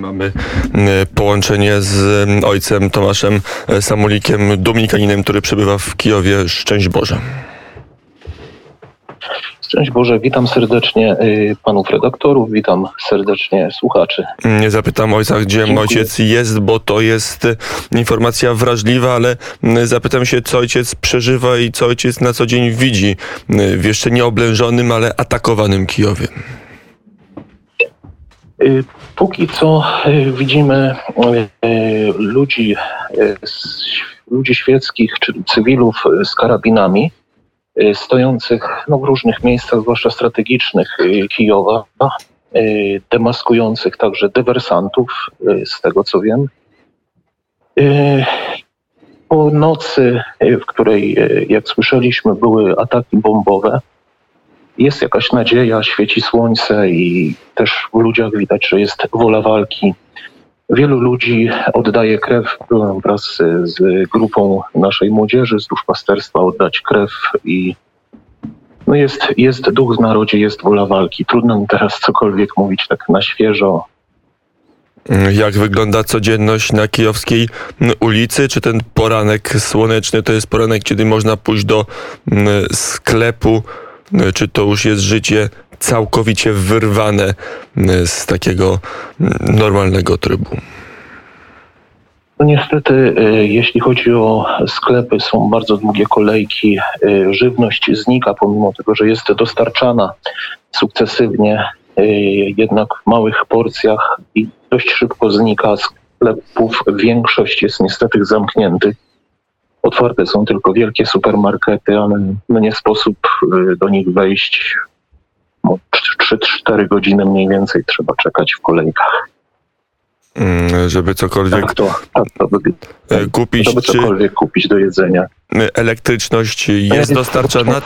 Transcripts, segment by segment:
Mamy e, połączenie z ojcem Tomaszem e, Samulikiem, dominikaninem, który przebywa w Kijowie. Szczęść Boże. Szczęść Boże, witam serdecznie y, panów redaktorów, witam serdecznie słuchaczy. Nie zapytam ojca, gdzie Dziękuję. ojciec jest, bo to jest e, informacja wrażliwa, ale m, zapytam się, co ojciec przeżywa i co ojciec na co dzień widzi m, w jeszcze nie oblężonym, ale atakowanym Kijowie. Y, Póki co y, widzimy y, ludzi, ludzi świeckich, czyli cywilów z karabinami, stojących no, w różnych miejscach, zwłaszcza strategicznych Kijowa, demaskujących także dywersantów, z tego co wiem. Po nocy, w której, jak słyszeliśmy, były ataki bombowe, jest jakaś nadzieja, świeci słońce i też w ludziach widać, że jest wola walki. Wielu ludzi oddaje krew. Byłem wraz z, grupą naszej młodzieży z duszpasterstwa oddać krew i no jest, jest duch w narodzie, jest wola walki. Trudno mi teraz cokolwiek mówić tak na świeżo. Jak wygląda codzienność na kijowskiej ulicy? Czy ten poranek słoneczny to jest poranek, kiedy można pójść do m, sklepu? M, Czy to już jest życie całkowicie wyrwane m, z takiego m, normalnego trybu? No niestety, jeśli chodzi o sklepy, są bardzo długie kolejki. Żywność znika, pomimo tego, że jest dostarczana sukcesywnie, jednak w małych porcjach i dość szybko znika. Sklepów większość jest niestety zamkniętych. Otwarte są tylko wielkie supermarkety, ale no nie sposób y, do nich wejść. No, 3-4 godziny mniej więcej trzeba czekać w kolejkach. M, Żeby cokolwiek Tak to, tak to e, kupić, żeby cokolwiek kupić do jedzenia. m, elektryczność jest dostarczana?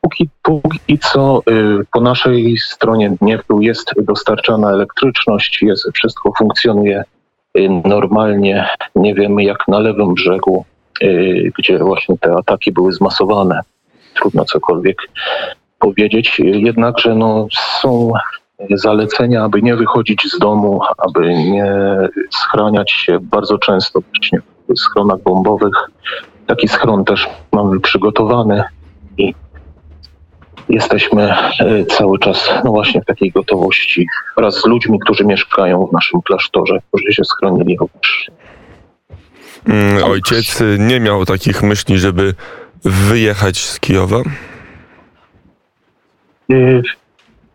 Póki, póki co y, po naszej stronie Dniepru jest dostarczana elektryczność, jest, wszystko funkcjonuje y, normalnie. Nie wiemy jak na lewym brzegu, y, gdzie właśnie te ataki były zmasowane. Trudno cokolwiek powiedzieć. Jednakże no, są zalecenia, aby nie wychodzić z domu, aby nie schraniać się bardzo często właśnie w schronach bombowych. Taki schron też mamy przygotowany i jesteśmy e, cały czas no właśnie w takiej gotowości wraz z ludźmi, którzy mieszkają w naszym klasztorze, którzy się schronili również. Mm, Ojciec nie miał takich myśli, żeby wyjechać z Kijowa. Y,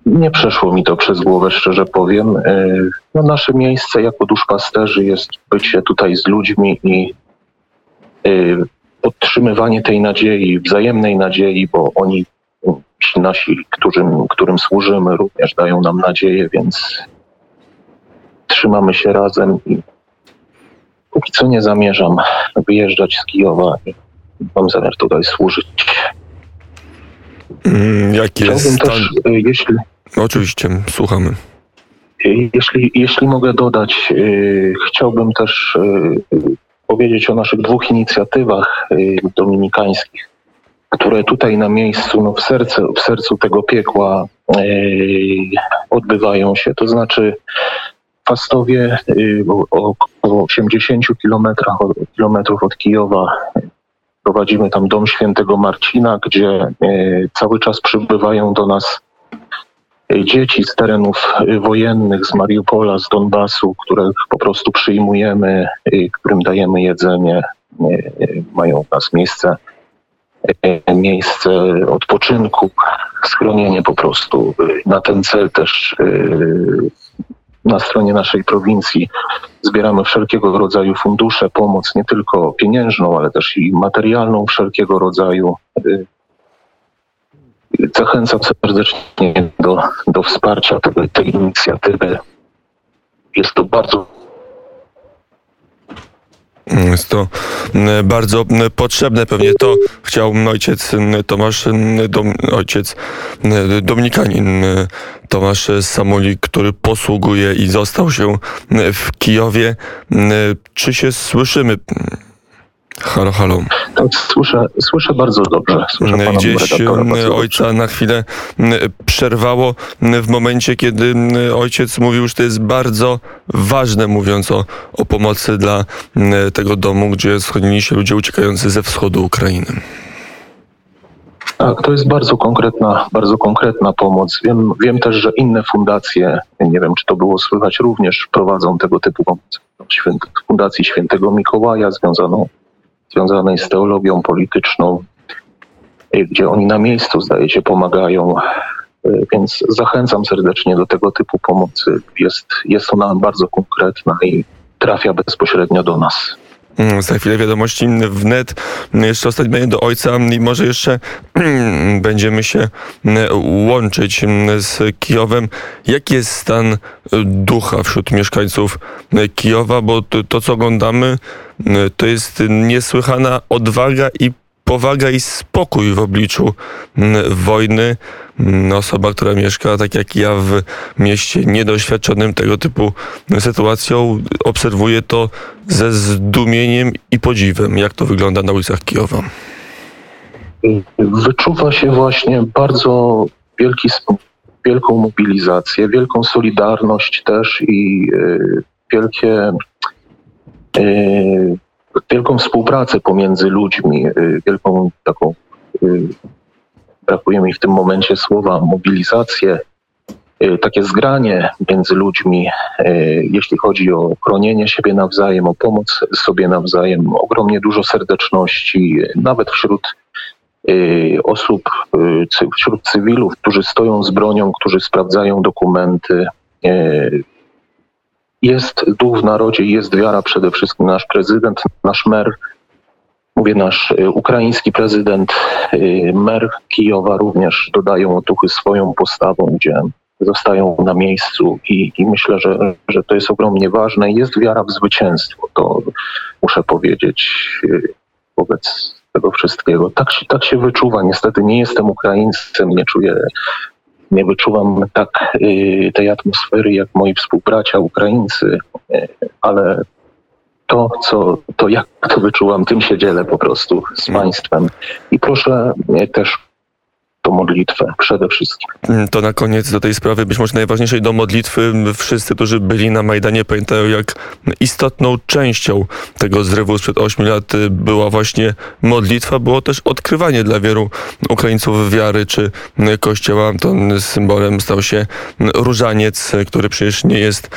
Nie przeszło mi to przez głowę, szczerze powiem. Y, No nasze miejsce jako duszpasterzy jest bycie tutaj z ludźmi i podtrzymywanie tej nadziei, wzajemnej nadziei, bo oni, ci nasi, którym, którym służymy, również dają nam nadzieję, więc trzymamy się razem i póki co nie zamierzam wyjeżdżać z Kijowa i mam zamiar tutaj służyć. Mm, Jaki jest Chciałbym stan? też, y, jeśli Oczywiście, słuchamy. Jeśli, jeśli mogę dodać, y, chciałbym też y, powiedzieć o naszych dwóch inicjatywach dominikańskich, które tutaj na miejscu, no w, serce, w sercu tego piekła y, odbywają się. To znaczy w Fastowie, y, o- o około 80 kilometrach kilometrów od Kijowa, prowadzimy tam dom świętego Marcina, gdzie y, cały czas przybywają do nas dzieci z terenów wojennych, z Mariupola, z Donbasu, których po prostu przyjmujemy, którym dajemy jedzenie, mają u nas miejsce, miejsce odpoczynku, schronienie po prostu. Y, Na ten cel też y, na stronie naszej prowincji zbieramy wszelkiego rodzaju fundusze, pomoc nie tylko pieniężną, ale też i materialną wszelkiego rodzaju. Zachęcam serdecznie do, do wsparcia tej, tej inicjatywy. Jest to bardzo Jest to mm, bardzo mm, potrzebne. Pewnie to chciał ojciec mm, Tomasz, mm, dom, ojciec mm, dominikanin mm, Tomasz Samulik, który posługuje i został się mm, w Kijowie. Mm, Czy się słyszymy? Halo, halo. Tak, słyszę, słyszę bardzo dobrze. Słyszę Gdzieś ojca na chwilę przerwało w momencie, kiedy ojciec mówił, że to jest bardzo ważne, mówiąc o, o pomocy dla tego domu, gdzie schronili się ludzie uciekający ze wschodu Ukrainy. Tak, to jest bardzo konkretna, bardzo konkretna pomoc. Wiem, wiem też, że inne fundacje, nie wiem czy to było słychać, również prowadzą tego typu pomoc. Fundacji Świętego Mikołaja związaną, związanej z teologią polityczną, y, gdzie oni na miejscu, zdaje się, pomagają. Y, Więc zachęcam serdecznie do tego typu pomocy. Jest, jest ona bardzo konkretna i trafia bezpośrednio do nas. Mm, Za chwilę wiadomości wnet. Jeszcze ostatnie pytanie do ojca i może jeszcze będziemy się mm, łączyć mm, z Kijowem. Jaki jest stan y, ducha wśród mieszkańców y, Kijowa? Bo to, to co oglądamy, y, to jest niesłychana odwaga i powaga i spokój w obliczu mm, wojny. Mm, Osoba, która mieszka tak jak ja w mieście niedoświadczonym tego typu sytuacją, obserwuje to ze zdumieniem i podziwem, jak to wygląda na ulicach Kijowa. wyczuwa się właśnie bardzo wielki, wielką mobilizację, wielką solidarność też i y, wielkie, y, wielką współpracę pomiędzy ludźmi, y, wielką taką, y, brakuje mi w tym momencie słowa, mobilizację, y, takie zgranie między ludźmi, jeśli chodzi o chronienie siebie nawzajem, o pomoc sobie nawzajem, ogromnie dużo serdeczności, nawet wśród osób, wśród cywilów, którzy stoją z bronią, którzy sprawdzają dokumenty. Jest duch w narodzie, jest wiara przede wszystkim. Nasz prezydent, nasz mer, mówię nasz y, ukraiński prezydent, y, mer Kijowa również dodają otuchy swoją postawą, gdzie zostają na miejscu i, i myślę, że, że to jest ogromnie ważne. Jest wiara w zwycięstwo, to muszę powiedzieć y, wobec tego wszystkiego. Tak tak się wyczuwa. Niestety nie jestem Ukraińcem, nie czuję, nie wyczuwam tak y, tej atmosfery jak moi współbracia Ukraińcy, y, ale to, co, to jak to wyczułam, tym się dzielę po prostu z Państwem. I proszę też o modlitwę przede wszystkim. Mm, To na koniec do tej sprawy, być może najważniejszej do modlitwy. Wszyscy, którzy byli na Majdanie, pamiętają, jak istotną częścią tego zrywu sprzed 8 lat y, była właśnie modlitwa. Było też odkrywanie dla wielu Ukraińców wiary czy y, kościoła. To symbolem stał się różaniec, który przecież nie jest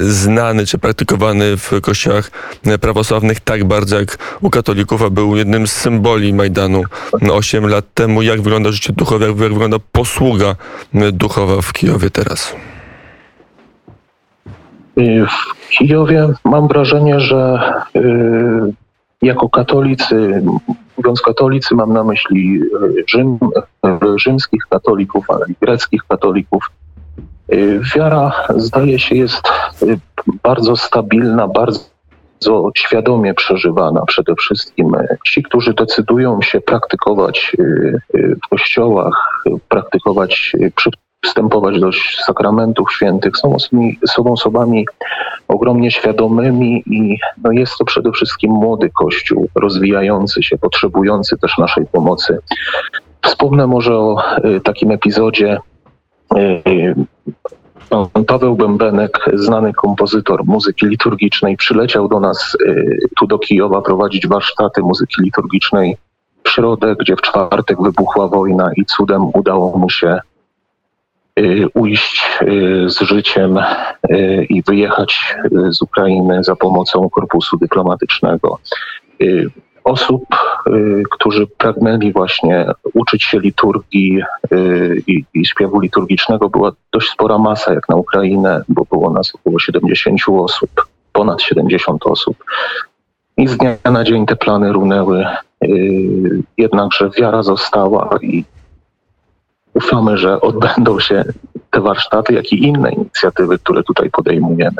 znany czy praktykowany w kościołach y, prawosławnych tak bardzo jak u katolików, a był jednym z symboli Majdanu 8 lat temu. Jak wygląda życie duchowe, jak wygląda posługa y, duchowa w Kijowie teraz? Y, W Kijowie mam wrażenie, że y, jako katolicy, mówiąc katolicy, mam na myśli Rzym, rzymskich katolików, ale i greckich katolików. Wiara, zdaje się, jest bardzo stabilna, bardzo świadomie przeżywana przede wszystkim. Y, Ci, którzy decydują się praktykować y, y, w kościołach, praktykować, przystępować do sakramentów świętych, są osobami, są osobami ogromnie świadomymi i no jest to przede wszystkim młody kościół, rozwijający się, potrzebujący też naszej pomocy. Wspomnę może o takim epizodzie. Paweł Bębenek, znany kompozytor muzyki liturgicznej, przyleciał do nas y, tu do Kijowa prowadzić warsztaty muzyki liturgicznej w środę, gdzie w czwartek wybuchła wojna i cudem udało mu się y, ujść y, z życiem i wyjechać z Ukrainy za pomocą korpusu dyplomatycznego. Osób, którzy pragnęli właśnie uczyć się liturgii y, i, i śpiewu liturgicznego, była dość spora masa jak na Ukrainę, bo było nas około 70 osób, ponad 70 osób. I z dnia na dzień te plany runęły. Y, Jednakże wiara została i ufamy, że odbędą się te warsztaty, jak i inne inicjatywy, które tutaj podejmujemy.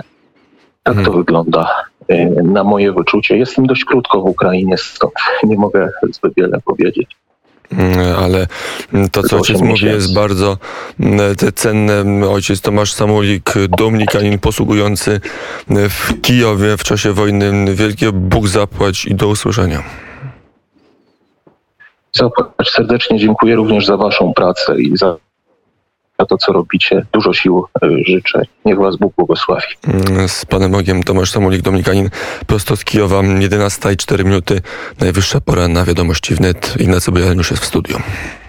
Tak to Mhm. wygląda y, na moje wyczucie. Jestem dość krótko w Ukrainie, stąd nie mogę zbyt wiele powiedzieć. Mm, ale to, co ojciec mówi, jest bardzo mm, cenne. Ojciec Tomasz Samulik, dominikanin posługujący w Kijowie w czasie wojny. Wielkie Bóg zapłać i do usłyszenia. Zapłać serdecznie dziękuję również za Waszą pracę i za, za to, co robicie. Dużo sił y, życzę. Niech Was Bóg błogosławi. Mm, Z Panem Bogiem Tomasz Samulik, dominikanin prosto z Kijowa. 11 i 4 minuty. Najwyższa pora na wiadomości wnet. Ignacy Bojaniusz jest w studiu.